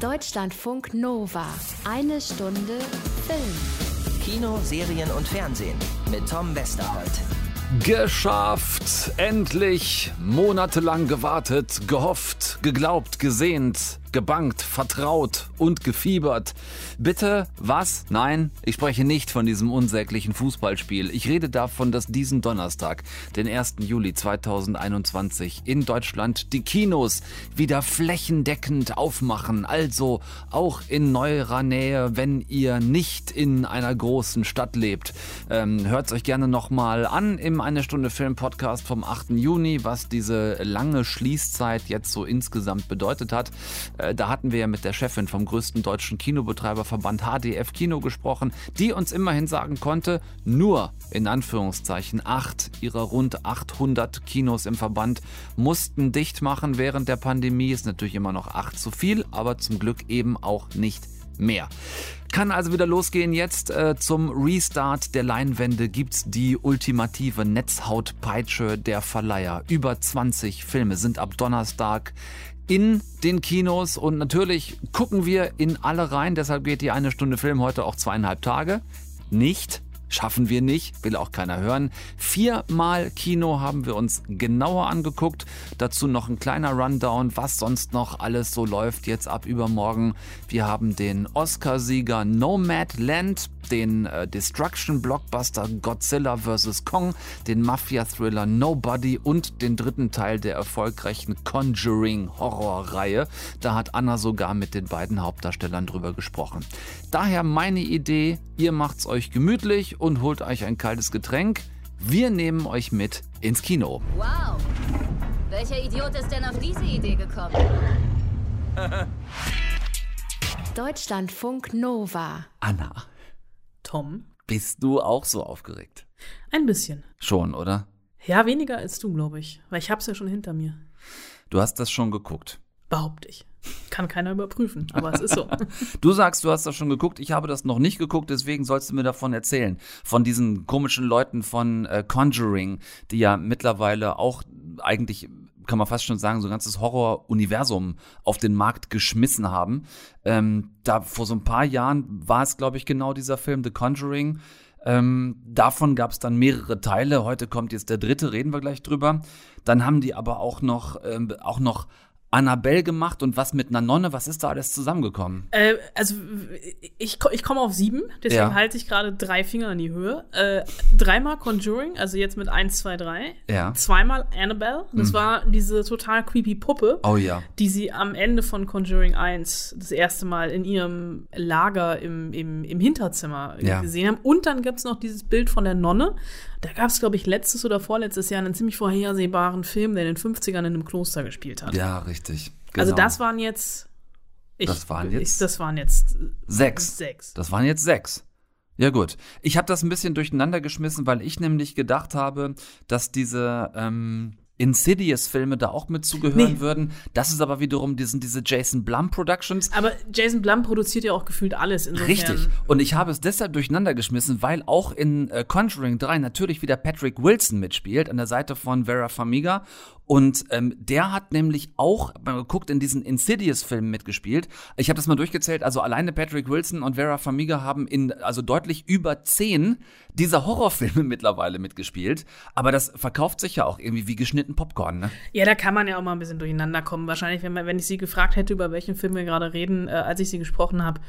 Deutschlandfunk Nova. Eine Stunde Film. Kino, Serien und Fernsehen mit Tom Westerholt. Geschafft! Endlich! Monatelang gewartet, gehofft, geglaubt, gesehnt gebankt, vertraut und gefiebert. Bitte, was? Nein, ich spreche nicht von diesem unsäglichen Fußballspiel. Ich rede davon, dass diesen Donnerstag, den 1. Juli 2021, in Deutschland die Kinos wieder flächendeckend aufmachen. Also auch in neuerer Nähe, wenn ihr nicht in einer großen Stadt lebt. Ähm, Hört euch gerne nochmal an im Eine Stunde Film Podcast vom 8. Juni, was diese lange Schließzeit jetzt so insgesamt bedeutet hat. Äh, da hatten wir ja mit der Chefin vom größten deutschen Kinobetreiberverband HDF Kino gesprochen, die uns immerhin sagen konnte, nur in Anführungszeichen acht ihrer rund 800 Kinos im Verband mussten dicht machen während der Pandemie. Ist natürlich immer noch acht zu viel, aber zum Glück eben auch nicht mehr. Kann also wieder losgehen. Jetzt äh, zum Restart der Leinwände gibt's die ultimative Netzhautpeitsche der Verleiher. Über 20 Filme sind ab Donnerstag in den Kinos und natürlich gucken wir in alle rein. Deshalb geht die eine Stunde Film heute auch zweieinhalb Tage. Nicht Schaffen wir nicht, will auch keiner hören. Viermal Kino haben wir uns genauer angeguckt. Dazu noch ein kleiner Rundown, was sonst noch alles so läuft jetzt ab übermorgen. Wir haben den Oscarsieger Nomadland, den äh, Destruction-Blockbuster Godzilla vs. Kong, den Mafia-Thriller Nobody und den dritten Teil der erfolgreichen Conjuring-Horrorreihe. Da hat Anna sogar mit den beiden Hauptdarstellern drüber gesprochen. Daher meine Idee, ihr macht's euch gemütlich und holt euch ein kaltes Getränk. Wir nehmen euch mit ins Kino. Wow. Welcher Idiot ist denn auf diese Idee gekommen? Deutschlandfunk Nova. Anna, Tom? bist du auch so aufgeregt? Ein bisschen. Schon, oder? Ja, weniger als du, glaube ich. Weil ich hab's ja schon hinter mir. Du hast das schon geguckt. Behaupte ich. Kann keiner überprüfen, aber es ist so. Du sagst, du hast das schon geguckt. Ich habe das noch nicht geguckt, deswegen sollst du mir davon erzählen. Von diesen komischen Leuten von äh, Conjuring, die ja mittlerweile auch eigentlich, kann man fast schon sagen, so ein ganzes Horror-Universum auf den Markt geschmissen haben. Ähm, da vor so ein paar Jahren war es, glaube ich, genau dieser Film The Conjuring. Ähm, davon gab es dann mehrere Teile. Heute kommt jetzt der dritte, reden wir gleich drüber. Dann haben die aber auch noch, ähm, auch noch Annabelle gemacht und was mit einer Nonne, was ist da alles zusammengekommen? äh, also, ich, ich komme auf sieben, deswegen Ja. halte ich gerade drei Finger in die Höhe. Äh, dreimal Conjuring, also jetzt mit eins, zwei, drei. Ja. Zweimal Annabelle, das war diese total creepy Puppe. Oh ja. die sie am Ende von Conjuring 1 das erste Mal in ihrem Lager im, im, im Hinterzimmer Ja. gesehen haben. Und dann gibt es noch dieses Bild von der Nonne. Da gab es, glaube ich, letztes oder vorletztes Jahr einen ziemlich vorhersehbaren Film, der in den 50ern in einem Kloster gespielt hat. Ja, richtig. Also Genau. das waren jetzt. Ich, Das waren jetzt- Ich, das waren jetzt Sechs. Sechs. Das waren jetzt sechs. Ja gut. Ich habe das ein bisschen durcheinander geschmissen, weil ich nämlich gedacht habe, dass diese ähm, Insidious-Filme da auch mit zugehören Nee. würden. Das ist aber wiederum, die sind diese Jason Blum Productions. Aber Jason Blum produziert ja auch gefühlt alles insofern. Richtig. Und ich habe es deshalb durcheinander geschmissen, weil auch in äh, Conjuring 3 natürlich wieder Patrick Wilson mitspielt, an der Seite von Vera Farmiga. Und ähm, der hat nämlich auch, man geguckt, in diesen Insidious-Filmen mitgespielt. Ich habe das mal durchgezählt, also alleine Patrick Wilson und Vera Farmiga haben in also deutlich über zehn dieser Horrorfilme mittlerweile mitgespielt. Aber das verkauft sich ja auch irgendwie wie geschnitten Popcorn, ne? Ja, da kann man ja auch mal ein bisschen durcheinander kommen. Wahrscheinlich, wenn, man, wenn ich sie gefragt hätte, über welchen Film wir gerade reden, äh, als ich sie gesprochen habe,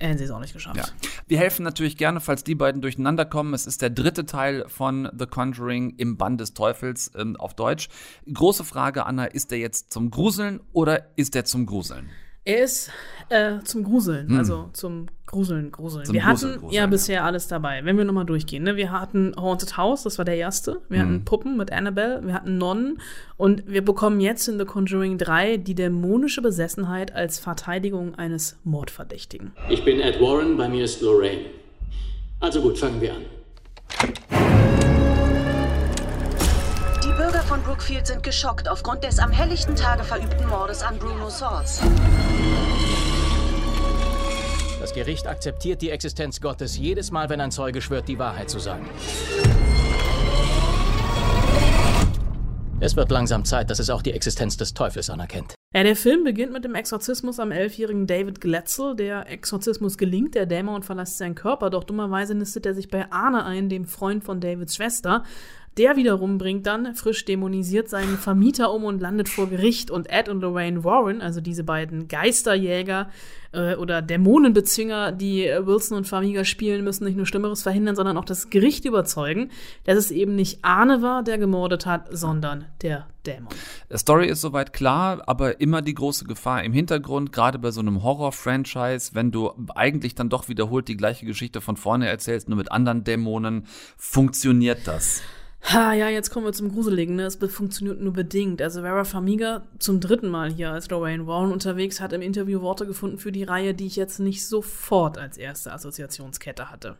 hätten sie es auch nicht geschafft. Ja. Wir helfen natürlich gerne, falls die beiden durcheinander kommen. Es ist der dritte Teil von The Conjuring im Bann des Teufels ähm, auf Deutsch. Große Frage, Anna, ist der jetzt zum Gruseln oder ist der zum Gruseln? Er ist äh, zum Gruseln, also zum Gruseln, Gruseln. Zum wir Gruseln, hatten Gruseln, ja ja. bisher alles dabei. Wenn wir nochmal durchgehen, ne? wir hatten Haunted House, das war der erste. Wir Hm. hatten Puppen mit Annabelle, wir hatten Nonnen und wir bekommen jetzt in The Conjuring 3 die dämonische Besessenheit als Verteidigung eines Mordverdächtigen. Ich bin Ed Warren, bei mir ist Lorraine. Also gut, fangen wir an. Die Bürger von Brookfield sind geschockt aufgrund des am helllichten Tage verübten Mordes an Bruno Source. Gericht akzeptiert die Existenz Gottes jedes Mal, wenn ein Zeuge schwört, die Wahrheit zu sagen. Es wird langsam Zeit, dass es auch die Existenz des Teufels anerkennt. Ja, der Film beginnt mit dem Exorzismus am elfjährigen David Glatzel. Der Exorzismus gelingt, der Dämon verlässt seinen Körper, doch dummerweise nistet er sich bei Arne ein, dem Freund von Davids Schwester. Der wiederum bringt dann frisch dämonisiert seinen Vermieter um und landet vor Gericht. Und Ed und Lorraine Warren, also diese beiden Geisterjäger äh, oder Dämonenbezwinger, die Wilson und Famiga spielen, müssen nicht nur Schlimmeres verhindern, sondern auch das Gericht überzeugen, dass es eben nicht Arne war, der gemordet hat, sondern der Dämon. Story ist soweit klar, aber immer die große Gefahr im Hintergrund, gerade bei so einem Horror-Franchise, wenn du eigentlich dann doch wiederholt die gleiche Geschichte von vorne erzählst, nur mit anderen Dämonen, funktioniert das? Ha, ja, jetzt kommen wir zum Gruseligen. Ne? Es funktioniert nur bedingt. Also Vera Farmiga, zum dritten Mal hier als Lorraine Warren unterwegs, hat im Interview Worte gefunden für die Reihe, die ich jetzt nicht sofort als erste Assoziationskette hatte.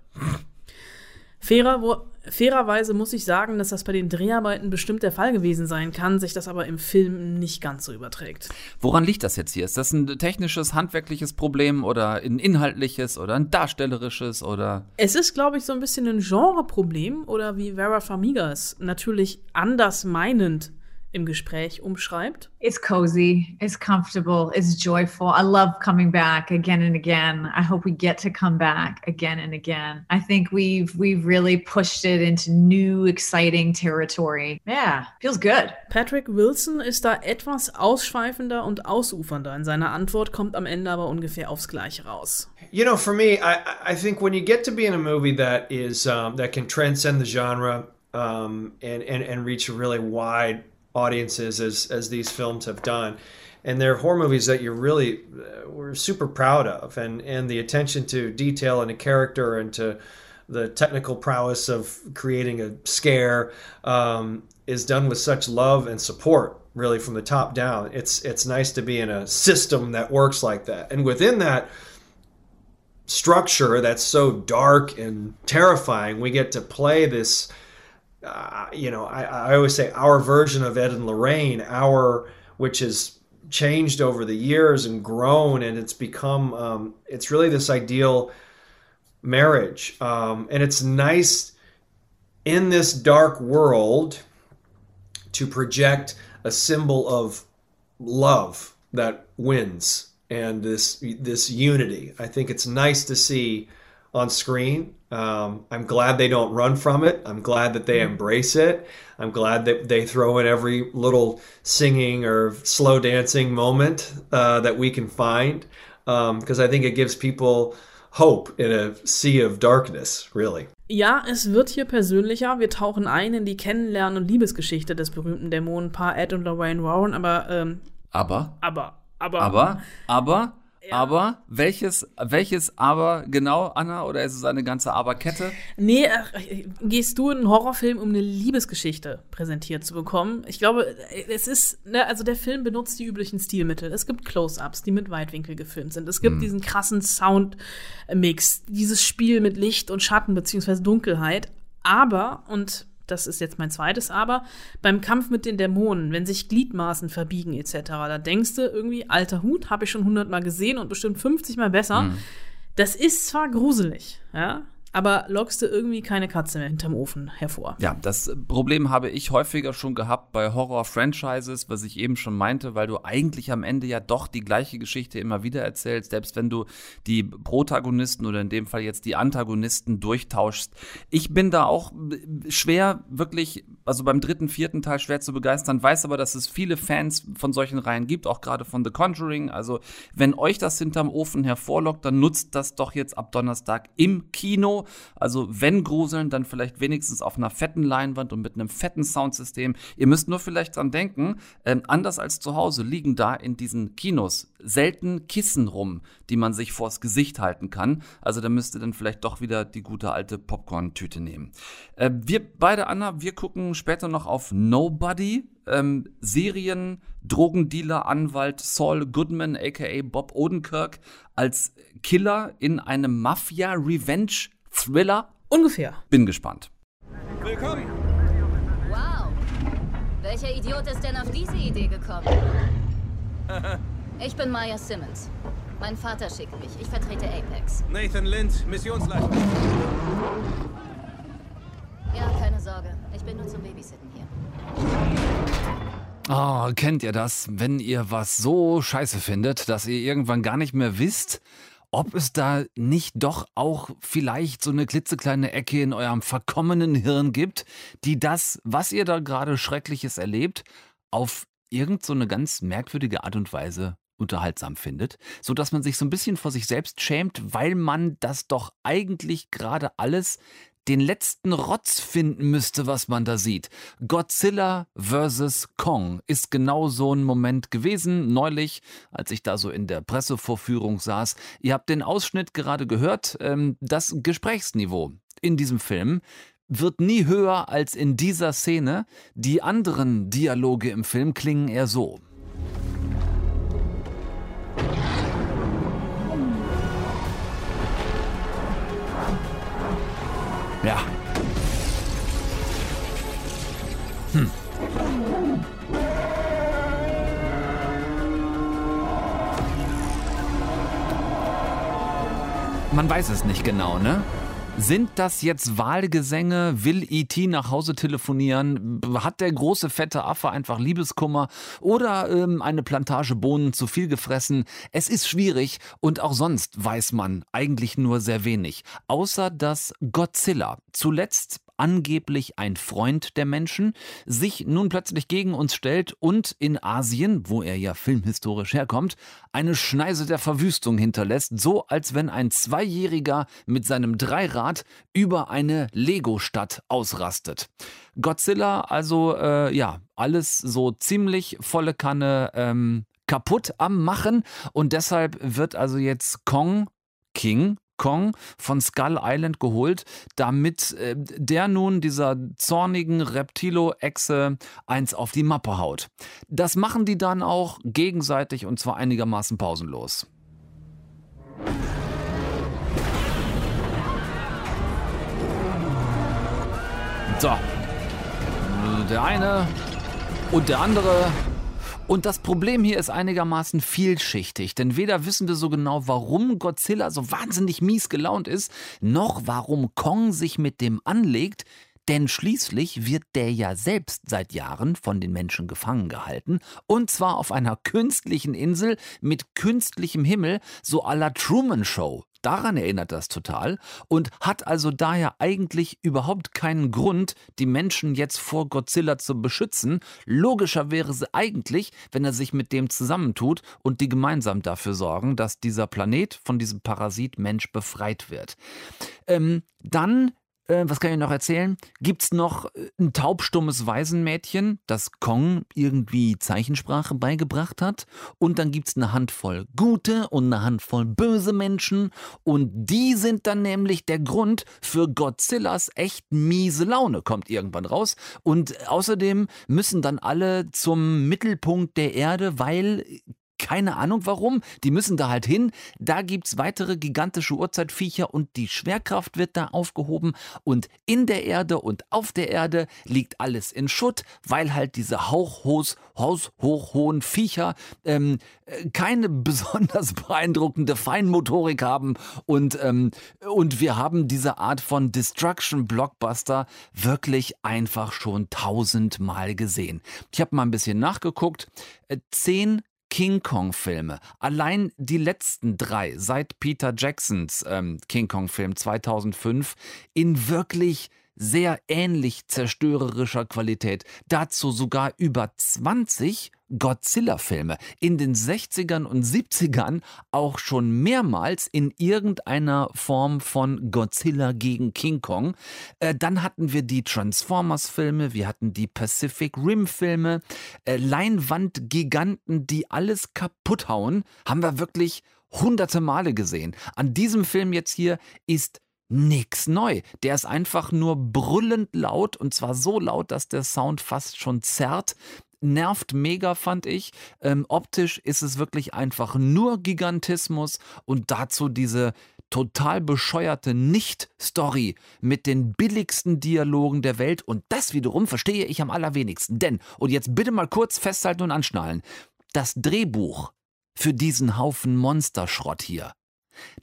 Fairer, wo, fairerweise muss ich sagen, dass das bei den Dreharbeiten bestimmt der Fall gewesen sein kann, sich das aber im Film nicht ganz so überträgt. Woran liegt das jetzt hier? Ist das ein technisches, handwerkliches Problem oder ein inhaltliches oder ein darstellerisches oder? Es ist, glaube ich, so ein bisschen ein Genreproblem oder wie Vera Farmiga es natürlich anders meinend im Gespräch umschreibt. It's cozy, it's comfortable, it's joyful. I love coming back again and again. I hope we get to come back again and again. I think we've we've really pushed it into new exciting territory. Yeah, feels good. Patrick Wilson ist da etwas ausschweifender und ausufernder in seiner Antwort, kommt am Ende aber ungefähr aufs Gleiche raus. You know, for me, I I think when you get to be in a movie that is um, that can transcend the genre um, and and and reach a really wide audiences as as these films have done. And they're horror movies that you're really uh, we're super proud of. And and the attention to detail and a character and to the technical prowess of creating a scare um, is done with such love and support really from the top down. It's it's nice to be in a system that works like that. And within that structure that's so dark and terrifying we get to play this uh, you know, I, I always say our version of Ed and Lorraine, our which has changed over the years and grown, and it's become um, it's really this ideal marriage, um, and it's nice in this dark world to project a symbol of love that wins and this this unity. I think it's nice to see on screen. Um, I'm glad they don't run from it. I'm glad that they embrace it. I'm glad that they throw in every little singing or slow dancing moment uh, that we can find because um, I think it gives people hope in a sea of darkness, really. Ja, es wird hier persönlicher. Wir tauchen ein in die Kennenlernen- und Liebesgeschichte des berühmten Dämonenpaar Ed und Lorraine Warren, aber ähm, aber aber aber aber aber aber welches, welches aber genau, Anna? Oder ist es eine ganze Aber-Kette? Nee, äh, gehst du in einen Horrorfilm, um eine Liebesgeschichte präsentiert zu bekommen? Ich glaube, es ist, ne, also der Film benutzt die üblichen Stilmittel. Es gibt Close-Ups, die mit Weitwinkel gefilmt sind. Es gibt hm. diesen krassen Soundmix, dieses Spiel mit Licht und Schatten beziehungsweise Dunkelheit. Aber, und das ist jetzt mein zweites Aber, beim Kampf mit den Dämonen, wenn sich Gliedmaßen verbiegen etc., da denkst du irgendwie, alter Hut, habe ich schon hundertmal gesehen und bestimmt 50 Mal besser. Mhm. Das ist zwar gruselig, ja, aber lockst du irgendwie keine Katze mehr hinterm Ofen hervor. Ja, das Problem habe ich häufiger schon gehabt bei Horror-Franchises, was ich eben schon meinte, weil du eigentlich am Ende ja doch die gleiche Geschichte immer wieder erzählst, selbst wenn du die Protagonisten oder in dem Fall jetzt die Antagonisten durchtauschst. Ich bin da auch schwer wirklich, also beim dritten, vierten Teil schwer zu begeistern, weiß aber, dass es viele Fans von solchen Reihen gibt, auch gerade von The Conjuring. Also, wenn euch das hinterm Ofen hervorlockt, dann nutzt das doch jetzt ab Donnerstag im Kino also wenn gruseln, dann vielleicht wenigstens auf einer fetten Leinwand und mit einem fetten Soundsystem. Ihr müsst nur vielleicht dran denken, ähm, anders als zu Hause liegen da in diesen Kinos selten Kissen rum, die man sich vors Gesicht halten kann. Also da müsst ihr dann vielleicht doch wieder die gute alte Popcorn-Tüte nehmen. Äh, wir beide, Anna, wir gucken später noch auf Nobody. Ähm, Serien, Drogendealer, Anwalt Saul Goodman, aka Bob Odenkirk, als Killer in einem Mafia-Revenge Thriller? Ungefähr. Bin gespannt. Willkommen. Wow. Welcher Idiot ist denn auf diese Idee gekommen? ich bin Maya Simmons. Mein Vater schickt mich. Ich vertrete Apex. Nathan Lind, Missionsleiter. Ja, keine Sorge. Ich bin nur zum Babysitten. Oh, kennt ihr das, wenn ihr was so scheiße findet, dass ihr irgendwann gar nicht mehr wisst, ob es da nicht doch auch vielleicht so eine klitzekleine Ecke in eurem verkommenen Hirn gibt, die das, was ihr da gerade Schreckliches erlebt, auf irgend so eine ganz merkwürdige Art und Weise unterhaltsam findet, so dass man sich so ein bisschen vor sich selbst schämt, weil man das doch eigentlich gerade alles den letzten Rotz finden müsste, was man da sieht. Godzilla vs. Kong ist genau so ein Moment gewesen, neulich, als ich da so in der Pressevorführung saß. Ihr habt den Ausschnitt gerade gehört, ähm, das Gesprächsniveau in diesem Film wird nie höher als in dieser Szene. Die anderen Dialoge im Film klingen eher so. Ja. Hm. Man weiß es nicht genau, ne? Sind das jetzt Wahlgesänge? Will E.T. nach Hause telefonieren? Hat der große fette Affe einfach Liebeskummer? Oder ähm, eine Plantage Bohnen zu viel gefressen? Es ist schwierig und auch sonst weiß man eigentlich nur sehr wenig. Außer dass Godzilla zuletzt angeblich ein Freund der Menschen, sich nun plötzlich gegen uns stellt und in Asien, wo er ja filmhistorisch herkommt, eine Schneise der Verwüstung hinterlässt, so als wenn ein Zweijähriger mit seinem Dreirad über eine Lego-Stadt ausrastet. Godzilla, also äh, ja, alles so ziemlich volle Kanne ähm, kaputt am Machen und deshalb wird also jetzt Kong King Kong von Skull Island geholt, damit äh, der nun dieser zornigen Reptilo-Echse eins auf die Mappe haut. Das machen die dann auch gegenseitig und zwar einigermaßen pausenlos. So. Der eine und der andere und das Problem hier ist einigermaßen vielschichtig, denn weder wissen wir so genau, warum Godzilla so wahnsinnig mies gelaunt ist, noch warum Kong sich mit dem anlegt, denn schließlich wird der ja selbst seit Jahren von den Menschen gefangen gehalten, und zwar auf einer künstlichen Insel mit künstlichem Himmel, so à la Truman Show. Daran erinnert das total und hat also daher eigentlich überhaupt keinen Grund, die Menschen jetzt vor Godzilla zu beschützen. Logischer wäre es eigentlich, wenn er sich mit dem zusammentut und die gemeinsam dafür sorgen, dass dieser Planet von diesem Parasit Mensch befreit wird. Ähm, dann äh, was kann ich noch erzählen? Gibt es noch äh, ein taubstummes Waisenmädchen, das Kong irgendwie Zeichensprache beigebracht hat. Und dann gibt es eine Handvoll gute und eine Handvoll böse Menschen. Und die sind dann nämlich der Grund für Godzillas echt miese Laune, kommt irgendwann raus. Und außerdem müssen dann alle zum Mittelpunkt der Erde, weil keine Ahnung warum. Die müssen da halt hin. Da gibt es weitere gigantische Urzeitviecher und die Schwerkraft wird da aufgehoben. Und in der Erde und auf der Erde liegt alles in Schutt, weil halt diese hauchhoß, haushochhohen Viecher ähm, äh, keine besonders beeindruckende Feinmotorik haben. Und, ähm, und wir haben diese Art von Destruction-Blockbuster wirklich einfach schon tausendmal gesehen. Ich habe mal ein bisschen nachgeguckt. Äh, zehn King Kong-Filme. Allein die letzten drei seit Peter Jacksons ähm, King Kong-Film 2005 in wirklich sehr ähnlich zerstörerischer Qualität. Dazu sogar über 20 Godzilla-Filme. In den 60ern und 70ern auch schon mehrmals in irgendeiner Form von Godzilla gegen King Kong. Äh, dann hatten wir die Transformers-Filme, wir hatten die Pacific Rim-Filme, äh, Leinwandgiganten, die alles kaputt hauen. Haben wir wirklich hunderte Male gesehen. An diesem Film jetzt hier ist nix neu. Der ist einfach nur brüllend laut und zwar so laut, dass der Sound fast schon zerrt. Nervt mega, fand ich. Ähm, optisch ist es wirklich einfach nur Gigantismus und dazu diese total bescheuerte Nicht-Story mit den billigsten Dialogen der Welt und das wiederum verstehe ich am allerwenigsten. Denn, und jetzt bitte mal kurz festhalten und anschnallen, das Drehbuch für diesen Haufen Monsterschrott hier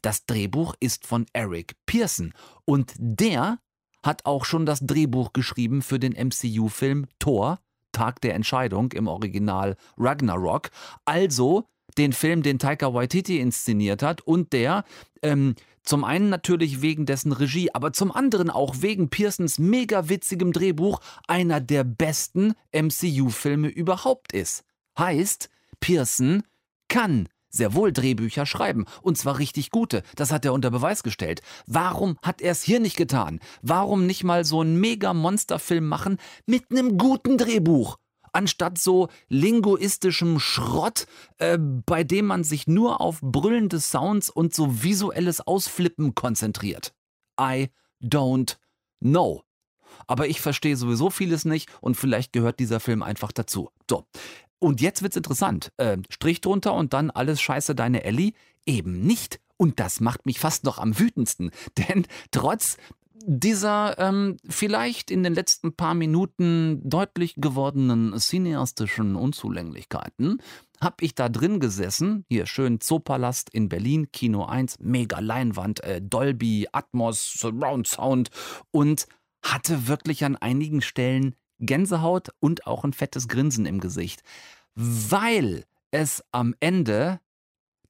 das Drehbuch ist von Eric Pearson und der hat auch schon das Drehbuch geschrieben für den MCU-Film Thor Tag der Entscheidung im Original Ragnarok. Also den Film, den Taika Waititi inszeniert hat und der ähm, zum einen natürlich wegen dessen Regie, aber zum anderen auch wegen Pearsons mega witzigem Drehbuch einer der besten MCU-Filme überhaupt ist. Heißt, Pearson kann sehr wohl Drehbücher schreiben. Und zwar richtig gute. Das hat er unter Beweis gestellt. Warum hat er es hier nicht getan? Warum nicht mal so einen Mega-Monsterfilm machen mit einem guten Drehbuch? Anstatt so linguistischem Schrott, äh, bei dem man sich nur auf brüllende Sounds und so visuelles Ausflippen konzentriert. I don't know. Aber ich verstehe sowieso vieles nicht und vielleicht gehört dieser Film einfach dazu. So, und jetzt wird's interessant. Äh, Strich drunter und dann alles scheiße deine Ellie? Eben nicht. Und das macht mich fast noch am wütendsten. Denn trotz dieser ähm, vielleicht in den letzten paar Minuten deutlich gewordenen cineastischen Unzulänglichkeiten habe ich da drin gesessen, hier schön Zoopalast in Berlin, Kino 1, mega Leinwand, äh, Dolby, Atmos, Surround Sound und hatte wirklich an einigen Stellen Gänsehaut und auch ein fettes Grinsen im Gesicht, weil es am Ende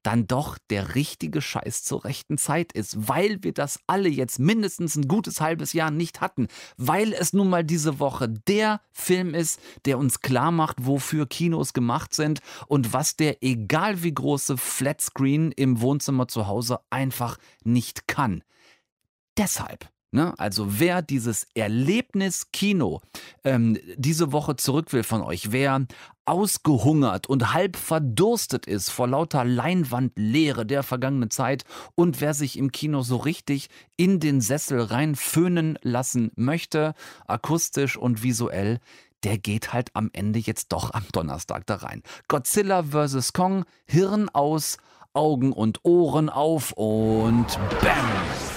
dann doch der richtige Scheiß zur rechten Zeit ist, weil wir das alle jetzt mindestens ein gutes halbes Jahr nicht hatten, weil es nun mal diese Woche der Film ist, der uns klar macht, wofür Kinos gemacht sind und was der, egal wie große Flatscreen im Wohnzimmer zu Hause, einfach nicht kann. Deshalb Ne? Also wer dieses Erlebnis Kino ähm, diese Woche zurück will von euch, wer ausgehungert und halb verdurstet ist vor lauter Leinwandleere der vergangenen Zeit und wer sich im Kino so richtig in den Sessel rein föhnen lassen möchte, akustisch und visuell, der geht halt am Ende jetzt doch am Donnerstag da rein. Godzilla vs. Kong, Hirn aus, Augen und Ohren auf und BAM!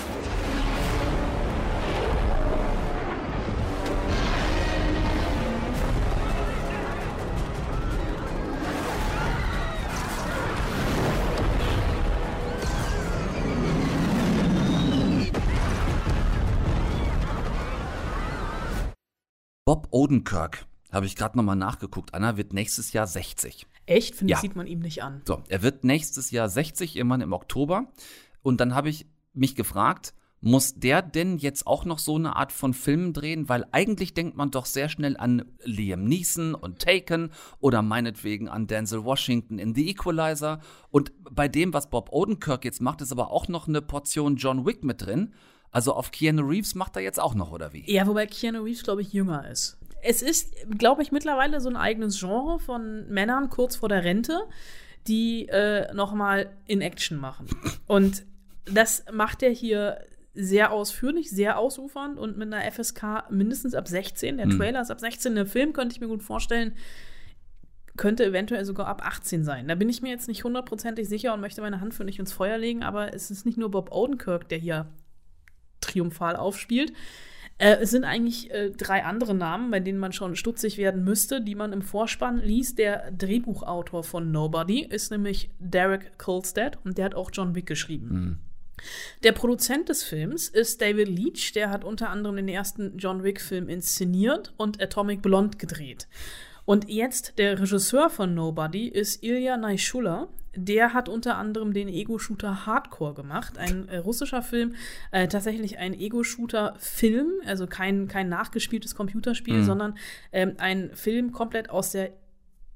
Bob Odenkirk, habe ich gerade nochmal nachgeguckt. Anna wird nächstes Jahr 60. Echt? Finde Ja. ich, sieht man ihm nicht an. So, er wird nächstes Jahr 60, irgendwann im Oktober. Und dann habe ich mich gefragt, muss der denn jetzt auch noch so eine Art von Film drehen? Weil eigentlich denkt man doch sehr schnell an Liam Neeson und Taken oder meinetwegen an Denzel Washington in The Equalizer. Und bei dem, was Bob Odenkirk jetzt macht, ist aber auch noch eine Portion John Wick mit drin. Also auf Keanu Reeves macht er jetzt auch noch, oder wie? Ja, wobei Keanu Reeves, glaube ich, jünger ist. Es ist, glaube ich, mittlerweile so ein eigenes Genre von Männern kurz vor der Rente, die äh, noch mal in Action machen. Und das macht er hier sehr ausführlich, sehr ausufernd und mit einer FSK mindestens ab 16. Der Hm. Trailer ist ab 16. Der Film könnte ich mir gut vorstellen, könnte eventuell sogar ab 18 sein. Da bin ich mir jetzt nicht hundertprozentig sicher und möchte meine Hand für nicht ins Feuer legen, aber es ist nicht nur Bob Odenkirk, der hier triumphal aufspielt. Äh, es sind eigentlich äh, drei andere Namen, bei denen man schon stutzig werden müsste, die man im Vorspann liest. Der Drehbuchautor von Nobody ist nämlich Derek Kolstad und der hat auch John Wick geschrieben. Der Produzent des Films ist David Leach, der hat unter anderem den ersten John Wick-Film inszeniert und Atomic Blonde gedreht. Und jetzt der Regisseur von Nobody ist Ilya Naishula. Der hat unter anderem den Ego-Shooter Hardcore gemacht, ein äh, russischer Film, äh, tatsächlich ein Ego-Shooter-Film, also kein, kein nachgespieltes Computerspiel, Mhm. sondern ähm, ein Film komplett aus der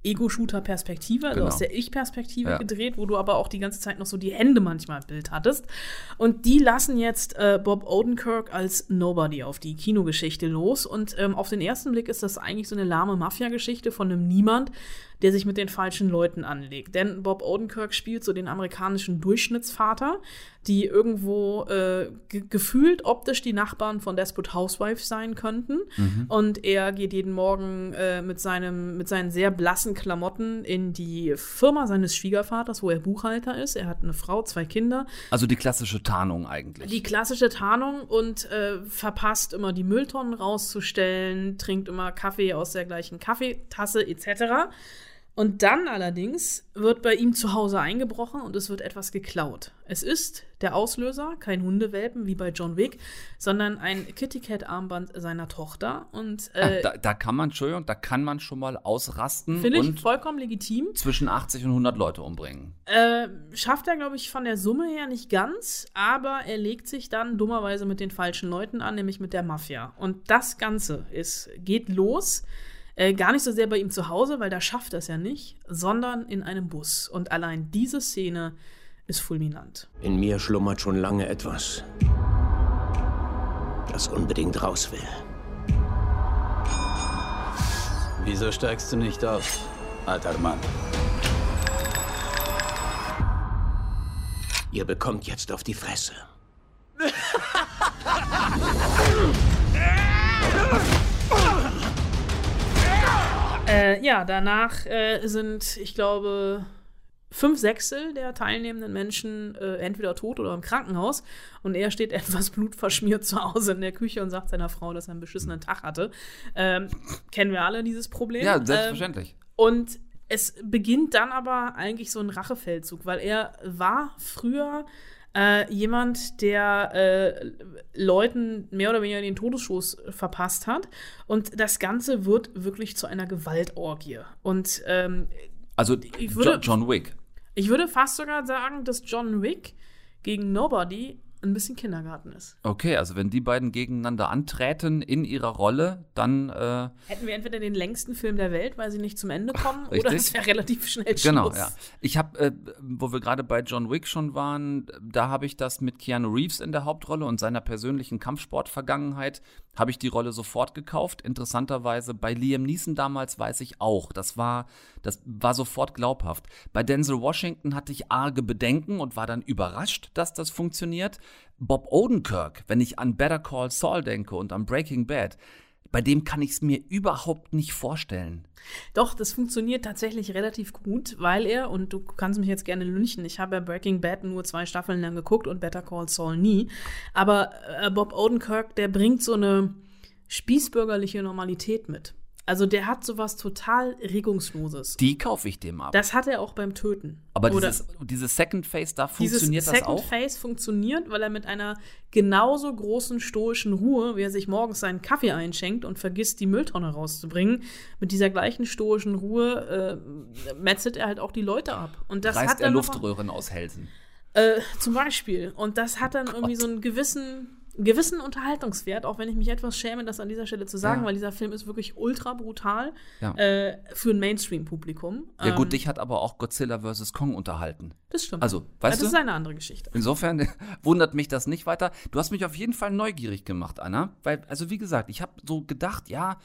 Ego-Shooter-Perspektive, also Genau. aus der Ich-Perspektive Ja. gedreht, wo du aber auch die ganze Zeit noch so die Hände manchmal im Bild hattest. Und die lassen jetzt äh, Bob Odenkirk als Nobody auf die Kinogeschichte los. Und ähm, auf den ersten Blick ist das eigentlich so eine lahme Mafia-Geschichte von einem Niemand, der sich mit den falschen Leuten anlegt. Denn Bob Odenkirk spielt so den amerikanischen Durchschnittsvater, die irgendwo äh, ge gefühlt optisch die Nachbarn von Desperate Housewives sein könnten. Mhm. Und er geht jeden Morgen äh, mit, seinem, mit seinen sehr blassen Klamotten in die Firma seines Schwiegervaters, wo er Buchhalter ist. Er hat eine Frau, zwei Kinder. Also die klassische Tarnung eigentlich. Die klassische Tarnung und äh, verpasst immer die Mülltonnen rauszustellen, trinkt immer Kaffee aus der gleichen Kaffeetasse etc. Und dann allerdings wird bei ihm zu Hause eingebrochen und es wird etwas geklaut. Es ist der Auslöser, kein Hundewelpen wie bei John Wick, sondern ein Kitty Cat Armband seiner Tochter. Und äh, ja, da, da, kann man, Entschuldigung, da kann man schon mal ausrasten. Finde ich vollkommen legitim. Zwischen 80 und 100 Leute umbringen. Äh, schafft er, glaube ich, von der Summe her nicht ganz, aber er legt sich dann dummerweise mit den falschen Leuten an, nämlich mit der Mafia. Und das Ganze ist, geht los äh, gar nicht so sehr bei ihm zu Hause, weil da schafft er es ja nicht, sondern in einem Bus. Und allein diese Szene ist fulminant. In mir schlummert schon lange etwas, das unbedingt raus will. Wieso steigst du nicht auf, alter Mann? Ihr bekommt jetzt auf die Fresse. Äh, ja, danach äh, sind, ich glaube, fünf Sechstel der teilnehmenden Menschen äh, entweder tot oder im Krankenhaus. Und er steht etwas blutverschmiert zu Hause in der Küche und sagt seiner Frau, dass er einen beschissenen Tag hatte. Ähm, kennen wir alle dieses Problem. Ja, selbstverständlich. Ähm, und es beginnt dann aber eigentlich so ein Rachefeldzug, weil er war früher äh, jemand, der äh, Leuten mehr oder weniger den Todesschuss verpasst hat. Und das Ganze wird wirklich zu einer Gewaltorgie. Und ähm, also würde, John Wick. Ich würde fast sogar sagen, dass John Wick gegen Nobody ein bisschen Kindergarten ist. Okay, also wenn die beiden gegeneinander antreten in ihrer Rolle, dann äh hätten wir entweder den längsten Film der Welt, weil sie nicht zum Ende kommen, oder es wäre relativ schnell genau, Schluss. Genau, ja. Ich habe, äh, wo wir gerade bei John Wick schon waren, da habe ich das mit Keanu Reeves in der Hauptrolle und seiner persönlichen Kampfsportvergangenheit habe ich die Rolle sofort gekauft. Interessanterweise bei Liam Neeson damals weiß ich auch, das war, das war sofort glaubhaft. Bei Denzel Washington hatte ich arge Bedenken und war dann überrascht, dass das funktioniert. Bob Odenkirk, wenn ich an Better Call Saul denke und an Breaking Bad, bei dem kann ich es mir überhaupt nicht vorstellen. Doch, das funktioniert tatsächlich relativ gut, weil er, und du kannst mich jetzt gerne lünchen, ich habe ja Breaking Bad nur zwei Staffeln lang geguckt und Better Call Saul nie, aber äh, Bob Odenkirk, der bringt so eine spießbürgerliche Normalität mit. Also der hat sowas total Regungsloses. Die kaufe ich dem ab. Das hat er auch beim Töten. Aber dieses, dieses Second Face, da funktioniert das auch? Dieses Second Face funktioniert, weil er mit einer genauso großen stoischen Ruhe, wie er sich morgens seinen Kaffee einschenkt und vergisst, die Mülltonne rauszubringen, mit dieser gleichen stoischen Ruhe äh, metzelt er halt auch die Leute ab. Und das Reißt hat er Luftröhren aus Hälsen. Äh, zum Beispiel. Und das hat dann oh irgendwie so einen gewissen gewissen Unterhaltungswert, auch wenn ich mich etwas schäme, das an dieser Stelle zu sagen, ja. weil dieser Film ist wirklich ultra brutal ja. äh, für ein Mainstream-Publikum. Ja gut, ähm, dich hat aber auch Godzilla vs. Kong unterhalten. Das stimmt. Also, weißt das du? ist eine andere Geschichte. Insofern wundert mich das nicht weiter. Du hast mich auf jeden Fall neugierig gemacht, Anna, weil, also wie gesagt, ich habe so gedacht, ja,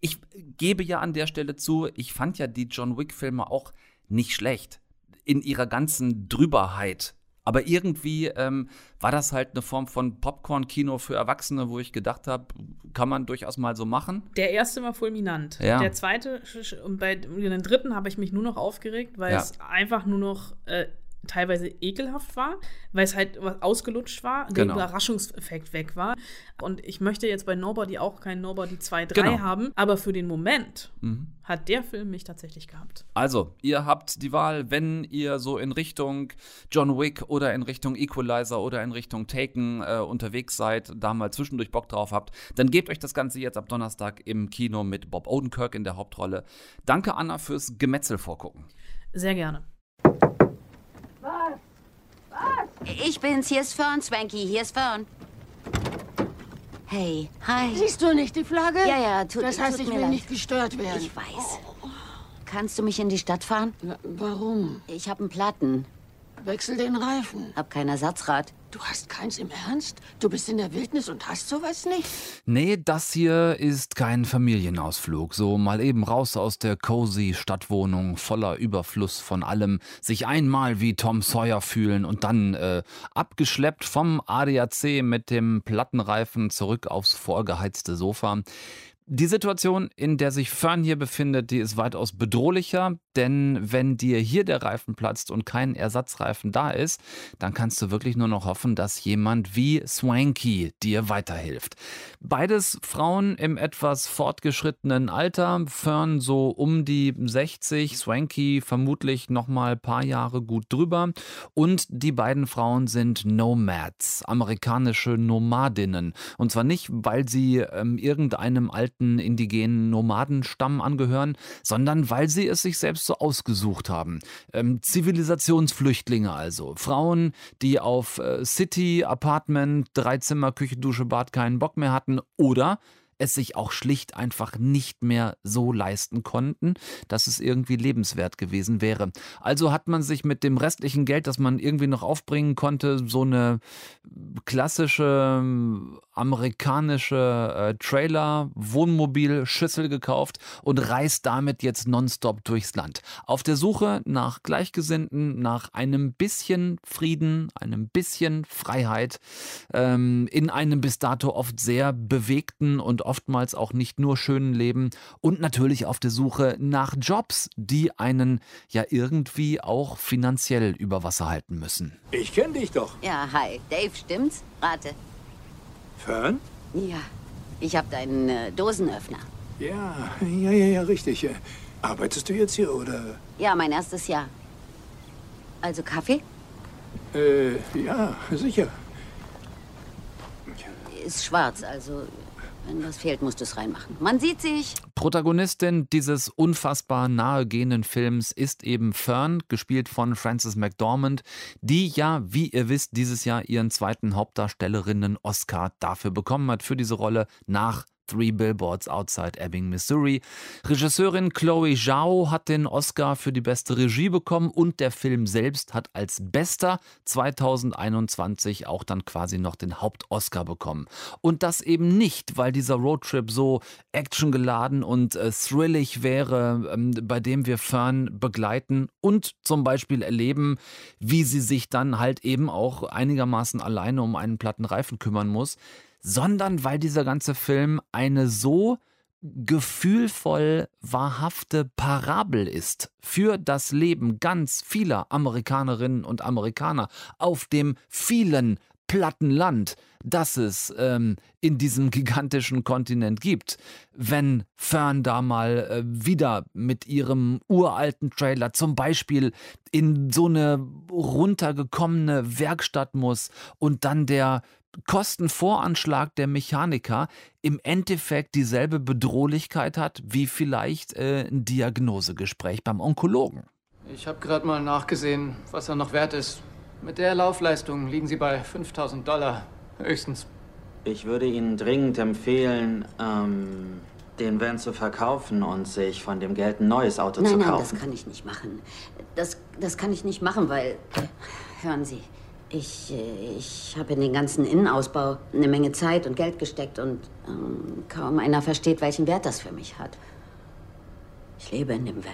ich gebe ja an der Stelle zu, ich fand ja die John Wick-Filme auch nicht schlecht. In ihrer ganzen Drüberheit aber irgendwie ähm, war das halt eine Form von Popcorn-Kino für Erwachsene, wo ich gedacht habe, kann man durchaus mal so machen. Der erste war fulminant. Ja. Der zweite, und bei den dritten habe ich mich nur noch aufgeregt, weil ja. es einfach nur noch äh, teilweise ekelhaft war, weil es halt ausgelutscht war, der genau. Überraschungseffekt weg war. Und ich möchte jetzt bei Nobody auch keinen Nobody 2, 3 genau. haben, aber für den Moment mhm. hat der Film mich tatsächlich gehabt. Also, ihr habt die Wahl, wenn ihr so in Richtung John Wick oder in Richtung Equalizer oder in Richtung Taken äh, unterwegs seid, da mal zwischendurch Bock drauf habt, dann gebt euch das Ganze jetzt ab Donnerstag im Kino mit Bob Odenkirk in der Hauptrolle. Danke, Anna, fürs Gemetzel vorgucken. Sehr gerne. Was? Was? Ich bin's. Hier ist Fern, Swanky. Hier ist Fern. Hey, hi. Siehst du nicht die Flagge? Ja, ja, tut, Das heißt, tut ich mir will leid. nicht gestört werden. Ich weiß. Kannst du mich in die Stadt fahren? Warum? Ich habe einen Platten. Wechsel den Reifen. Hab kein Ersatzrad. Du hast keins im Ernst? Du bist in der Wildnis und hast sowas nicht? Nee, das hier ist kein Familienausflug. So mal eben raus aus der cozy Stadtwohnung voller Überfluss von allem, sich einmal wie Tom Sawyer fühlen und dann äh, abgeschleppt vom ADAC mit dem Plattenreifen zurück aufs vorgeheizte Sofa. Die Situation, in der sich Fern hier befindet, die ist weitaus bedrohlicher. Denn wenn dir hier der Reifen platzt und kein Ersatzreifen da ist, dann kannst du wirklich nur noch hoffen, dass jemand wie Swanky dir weiterhilft. Beides Frauen im etwas fortgeschrittenen Alter, Fern so um die 60, Swanky vermutlich noch mal ein paar Jahre gut drüber und die beiden Frauen sind Nomads, amerikanische Nomadinnen und zwar nicht, weil sie ähm, irgendeinem alten indigenen Nomadenstamm angehören, sondern weil sie es sich selbst so ausgesucht haben. Ähm, Zivilisationsflüchtlinge also. Frauen, die auf äh, City, Apartment, Dreizimmer, Küche, Dusche, Bad keinen Bock mehr hatten oder es sich auch schlicht einfach nicht mehr so leisten konnten, dass es irgendwie lebenswert gewesen wäre. Also hat man sich mit dem restlichen Geld, das man irgendwie noch aufbringen konnte, so eine klassische ähm, amerikanische äh, Trailer, Wohnmobil, Schüssel gekauft und reist damit jetzt nonstop durchs Land. Auf der Suche nach Gleichgesinnten, nach einem bisschen Frieden, einem bisschen Freiheit, ähm, in einem bis dato oft sehr bewegten und oftmals auch nicht nur schönen Leben und natürlich auf der Suche nach Jobs, die einen ja irgendwie auch finanziell über Wasser halten müssen. Ich kenne dich doch. Ja, hi. Dave, stimmt's? Rate. Fern? Ja. Ich hab deinen äh, Dosenöffner. Ja, ja, ja, ja, richtig. Äh, Arbeitest du jetzt hier oder? Ja, mein erstes Jahr. Also Kaffee? Äh, ja, sicher. Ist schwarz, also wenn was fehlt, musst du es reinmachen. Man sieht sich. Protagonistin dieses unfassbar nahegehenden Films ist eben Fern, gespielt von Frances McDormand, die ja, wie ihr wisst, dieses Jahr ihren zweiten Hauptdarstellerinnen-Oscar dafür bekommen hat, für diese Rolle nach Three Billboards Outside Ebbing, Missouri. Regisseurin Chloe Zhao hat den Oscar für die beste Regie bekommen und der Film selbst hat als bester 2021 auch dann quasi noch den Hauptoscar bekommen. Und das eben nicht, weil dieser Roadtrip so actiongeladen und äh, thrillig wäre, ähm, bei dem wir Fern begleiten und zum Beispiel erleben, wie sie sich dann halt eben auch einigermaßen alleine um einen platten Reifen kümmern muss sondern weil dieser ganze Film eine so gefühlvoll wahrhafte Parabel ist für das Leben ganz vieler Amerikanerinnen und Amerikaner auf dem vielen platten Land, das es ähm, in diesem gigantischen Kontinent gibt. Wenn Fern da mal äh, wieder mit ihrem uralten Trailer zum Beispiel in so eine runtergekommene Werkstatt muss und dann der Kostenvoranschlag der Mechaniker im Endeffekt dieselbe Bedrohlichkeit hat wie vielleicht äh, ein Diagnosegespräch beim Onkologen. Ich habe gerade mal nachgesehen, was er noch wert ist. Mit der Laufleistung liegen Sie bei 5000 Dollar höchstens. Ich würde Ihnen dringend empfehlen, ähm, den Van zu verkaufen und sich von dem Geld ein neues Auto nein, zu kaufen. Nein, das kann ich nicht machen. Das, das kann ich nicht machen, weil... Hören Sie, ich, äh, ich habe in den ganzen Innenausbau eine Menge Zeit und Geld gesteckt und ähm, kaum einer versteht, welchen Wert das für mich hat. Ich lebe in dem Van.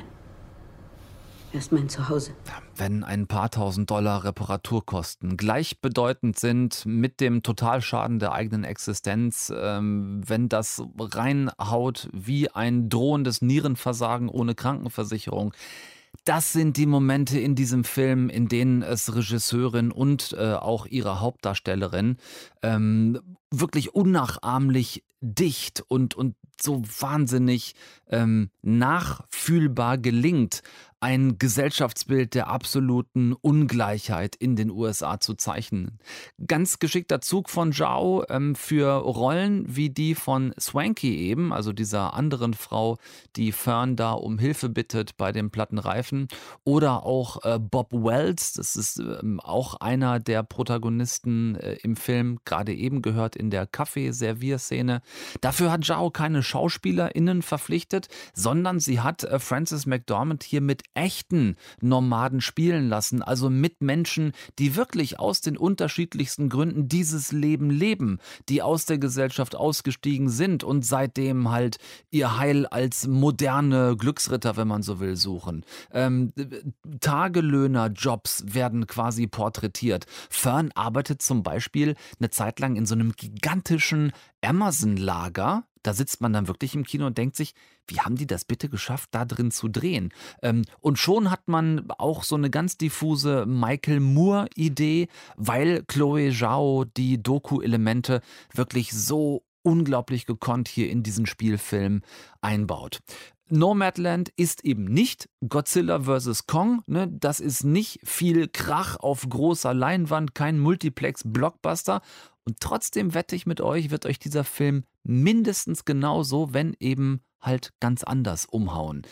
Er ist mein Zuhause. Wenn ein paar tausend Dollar Reparaturkosten gleichbedeutend sind mit dem Totalschaden der eigenen Existenz, ähm, wenn das reinhaut wie ein drohendes Nierenversagen ohne Krankenversicherung, das sind die Momente in diesem Film, in denen es Regisseurin und äh, auch ihre Hauptdarstellerin ähm, wirklich unnachahmlich dicht und, und so wahnsinnig ähm, nachfühlbar gelingt, ein Gesellschaftsbild der absoluten Ungleichheit in den USA zu zeichnen. Ganz geschickter Zug von Zhao ähm, für Rollen wie die von Swanky eben, also dieser anderen Frau, die Fern da um Hilfe bittet bei dem platten Reifen. Oder auch äh, Bob Wells, das ist ähm, auch einer der Protagonisten äh, im Film, gerade eben gehört in der Kaffeeservierszene. Dafür hat Zhao keine SchauspielerInnen verpflichtet, sondern sie hat äh, Frances McDormand hier mit echten Nomaden spielen lassen, also mit Menschen, die wirklich aus den unterschiedlichsten Gründen dieses Leben leben, die aus der Gesellschaft ausgestiegen sind und seitdem halt ihr Heil als moderne Glücksritter, wenn man so will, suchen. Ähm, Tagelöhner-Jobs werden quasi porträtiert. Fern arbeitet zum Beispiel eine Zeit lang in so einem gigantischen Amazon-Lager, da sitzt man dann wirklich im Kino und denkt sich, wie haben die das bitte geschafft, da drin zu drehen? Ähm, und schon hat man auch so eine ganz diffuse Michael Moore-Idee, weil Chloe Zhao die Doku-Elemente wirklich so unglaublich gekonnt hier in diesen Spielfilm einbaut. Nomadland ist eben nicht Godzilla vs. Kong. Ne? Das ist nicht viel Krach auf großer Leinwand, kein Multiplex-Blockbuster. Und trotzdem wette ich mit euch, wird euch dieser Film mindestens genauso, wenn eben halt ganz anders umhauen.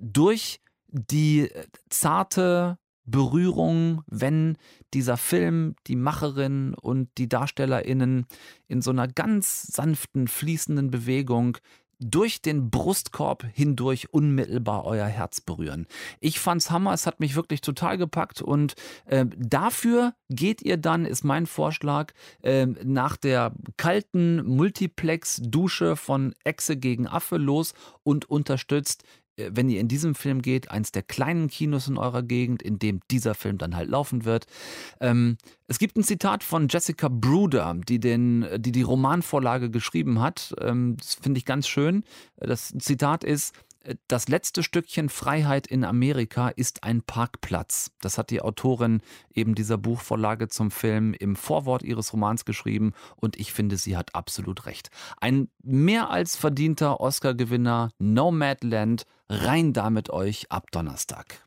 Durch die zarte Berührung, wenn dieser Film die Macherin und die DarstellerInnen in so einer ganz sanften, fließenden Bewegung durch den Brustkorb hindurch unmittelbar euer Herz berühren. Ich fand's Hammer, es hat mich wirklich total gepackt und äh, dafür geht ihr dann, ist mein Vorschlag, äh, nach der kalten Multiplex-Dusche von Echse gegen Affe los und unterstützt wenn ihr in diesem Film geht, eins der kleinen Kinos in eurer Gegend, in dem dieser Film dann halt laufen wird. Ähm, es gibt ein Zitat von Jessica Bruder, die den, die, die Romanvorlage geschrieben hat. Ähm, das finde ich ganz schön. Das Zitat ist, das letzte Stückchen Freiheit in Amerika ist ein Parkplatz. Das hat die Autorin eben dieser Buchvorlage zum Film im Vorwort ihres Romans geschrieben und ich finde, sie hat absolut recht. Ein mehr als verdienter Oscar-Gewinner Nomadland, rein da mit euch ab Donnerstag.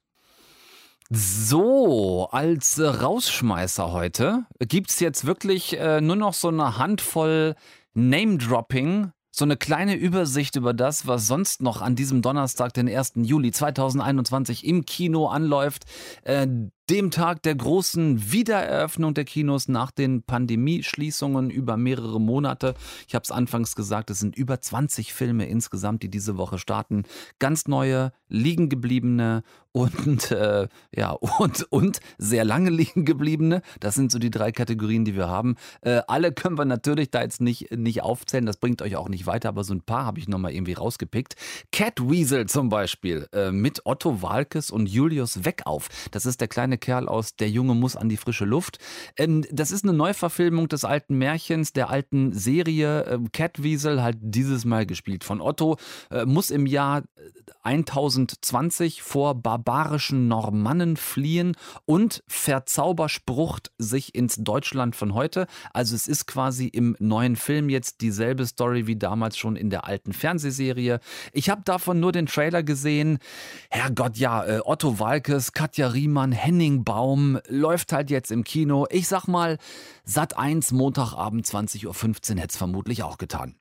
So, als Rausschmeißer heute gibt es jetzt wirklich äh, nur noch so eine Handvoll Name-Dropping so eine kleine Übersicht über das, was sonst noch an diesem Donnerstag, den 1. Juli 2021 im Kino anläuft. Äh, dem Tag der großen Wiedereröffnung der Kinos nach den Pandemieschließungen über mehrere Monate. Ich habe es anfangs gesagt, es sind über 20 Filme insgesamt, die diese Woche starten. Ganz neue, liegen gebliebene und äh, ja und und sehr lange liegen gebliebene. Das sind so die drei Kategorien, die wir haben. Äh, alle können wir natürlich da jetzt nicht nicht aufzählen. Das bringt euch auch nicht weiter, aber so ein paar habe ich noch mal irgendwie rausgepickt. Catweasel zum Beispiel äh, mit Otto Walkes und Julius Weckauf. Das ist der kleine Kerl aus Der Junge muss an die frische Luft. Ähm, das ist eine Neuverfilmung des alten Märchens, der alten Serie äh, Catweasel, halt dieses Mal gespielt von Otto, äh, muss im Jahr 1020 vor barbarischen Normannen fliehen und verzaubersprucht sich ins Deutschland von heute. Also es ist quasi im neuen Film jetzt dieselbe Story wie damals schon in der alten Fernsehserie. Ich habe davon nur den Trailer gesehen. Herrgott, ja, äh, Otto Walkes, Katja Riemann, Henning Baum läuft halt jetzt im Kino. Ich sag mal, Sat 1 Montagabend 20.15 Uhr hätte es vermutlich auch getan.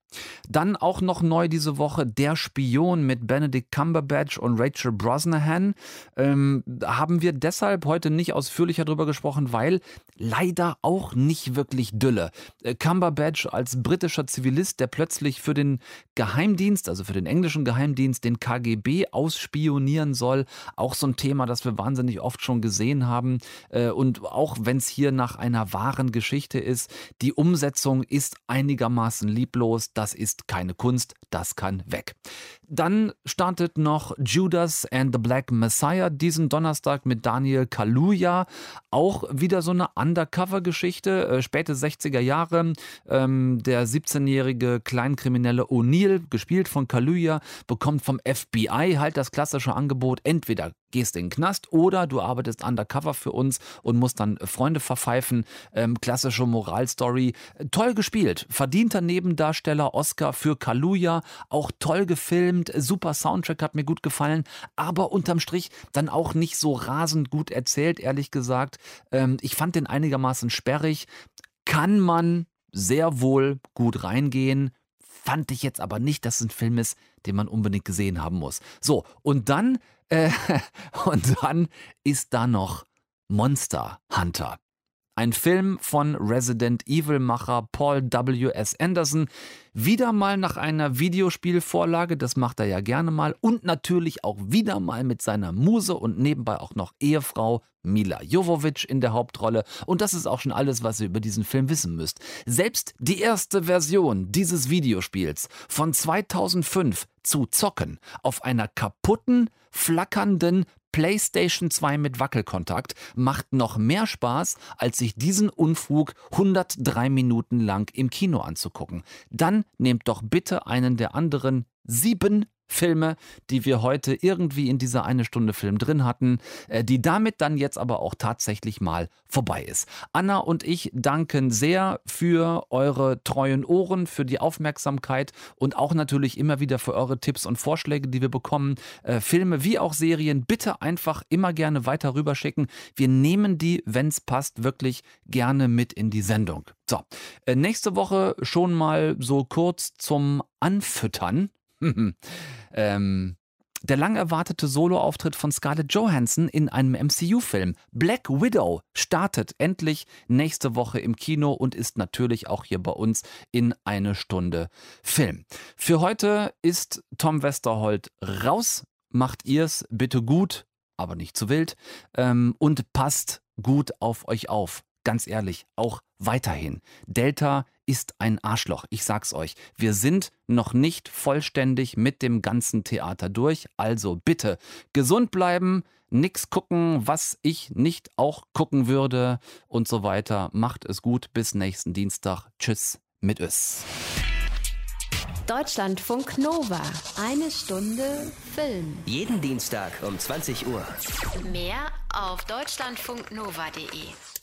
Dann auch noch neu diese Woche Der Spion mit Benedict Cumberbatch und Rachel Brosnahan. Ähm, haben wir deshalb heute nicht ausführlicher darüber gesprochen, weil leider auch nicht wirklich Dülle. Äh, Cumberbatch als britischer Zivilist, der plötzlich für den Geheimdienst, also für den englischen Geheimdienst, den KGB ausspionieren soll. Auch so ein Thema, das wir wahnsinnig oft schon gesehen haben. Äh, und auch wenn es hier nach einer wahren Geschichte ist, die Umsetzung ist einigermaßen lieblos. Das ist keine Kunst, das kann weg. Dann startet noch Judas and the Black Messiah diesen Donnerstag mit Daniel Kaluuya. Auch wieder so eine Undercover-Geschichte, äh, späte 60er Jahre. Ähm, der 17-jährige Kleinkriminelle O'Neill, gespielt von Kaluuya, bekommt vom FBI halt das klassische Angebot, entweder gehst in den Knast oder du arbeitest undercover für uns und musst dann Freunde verpfeifen. Ähm, klassische Moralstory. Toll gespielt. Verdienter Nebendarsteller, Oscar für Kaluuya. Auch toll gefilmt. Super Soundtrack hat mir gut gefallen. Aber unterm Strich dann auch nicht so rasend gut erzählt, ehrlich gesagt. Ähm, ich fand den einigermaßen sperrig. Kann man sehr wohl gut reingehen. Fand ich jetzt aber nicht, dass es ein Film ist, den man unbedingt gesehen haben muss. So, und dann äh, und dann ist da noch Monster Hunter. Ein Film von Resident Evil-Macher Paul W.S. Anderson. Wieder mal nach einer Videospielvorlage, das macht er ja gerne mal. Und natürlich auch wieder mal mit seiner Muse und nebenbei auch noch Ehefrau Mila Jovovich in der Hauptrolle. Und das ist auch schon alles, was ihr über diesen Film wissen müsst. Selbst die erste Version dieses Videospiels von 2005 zu zocken auf einer kaputten, flackernden PlayStation 2 mit Wackelkontakt macht noch mehr Spaß, als sich diesen Unfug 103 Minuten lang im Kino anzugucken. Dann nehmt doch bitte einen der anderen sieben Filme, die wir heute irgendwie in dieser eine Stunde Film drin hatten, äh, die damit dann jetzt aber auch tatsächlich mal vorbei ist. Anna und ich danken sehr für eure treuen Ohren, für die Aufmerksamkeit und auch natürlich immer wieder für eure Tipps und Vorschläge, die wir bekommen. Äh, Filme wie auch Serien bitte einfach immer gerne weiter rüberschicken. Wir nehmen die, wenn es passt, wirklich gerne mit in die Sendung. So, äh, nächste Woche schon mal so kurz zum Anfüttern. ähm, der lang erwartete Soloauftritt von Scarlett Johansson in einem MCU-Film. Black Widow startet endlich nächste Woche im Kino und ist natürlich auch hier bei uns in eine Stunde Film. Für heute ist Tom Westerholt raus. Macht ihr's bitte gut, aber nicht zu wild ähm, und passt gut auf euch auf. Ganz ehrlich, auch weiterhin. Delta ist ein Arschloch. Ich sag's euch. Wir sind noch nicht vollständig mit dem ganzen Theater durch. Also bitte gesund bleiben, nix gucken, was ich nicht auch gucken würde und so weiter. Macht es gut. Bis nächsten Dienstag. Tschüss mit Öss. Deutschlandfunk Nova. Eine Stunde Film. Jeden Dienstag um 20 Uhr. Mehr auf deutschlandfunknova.de.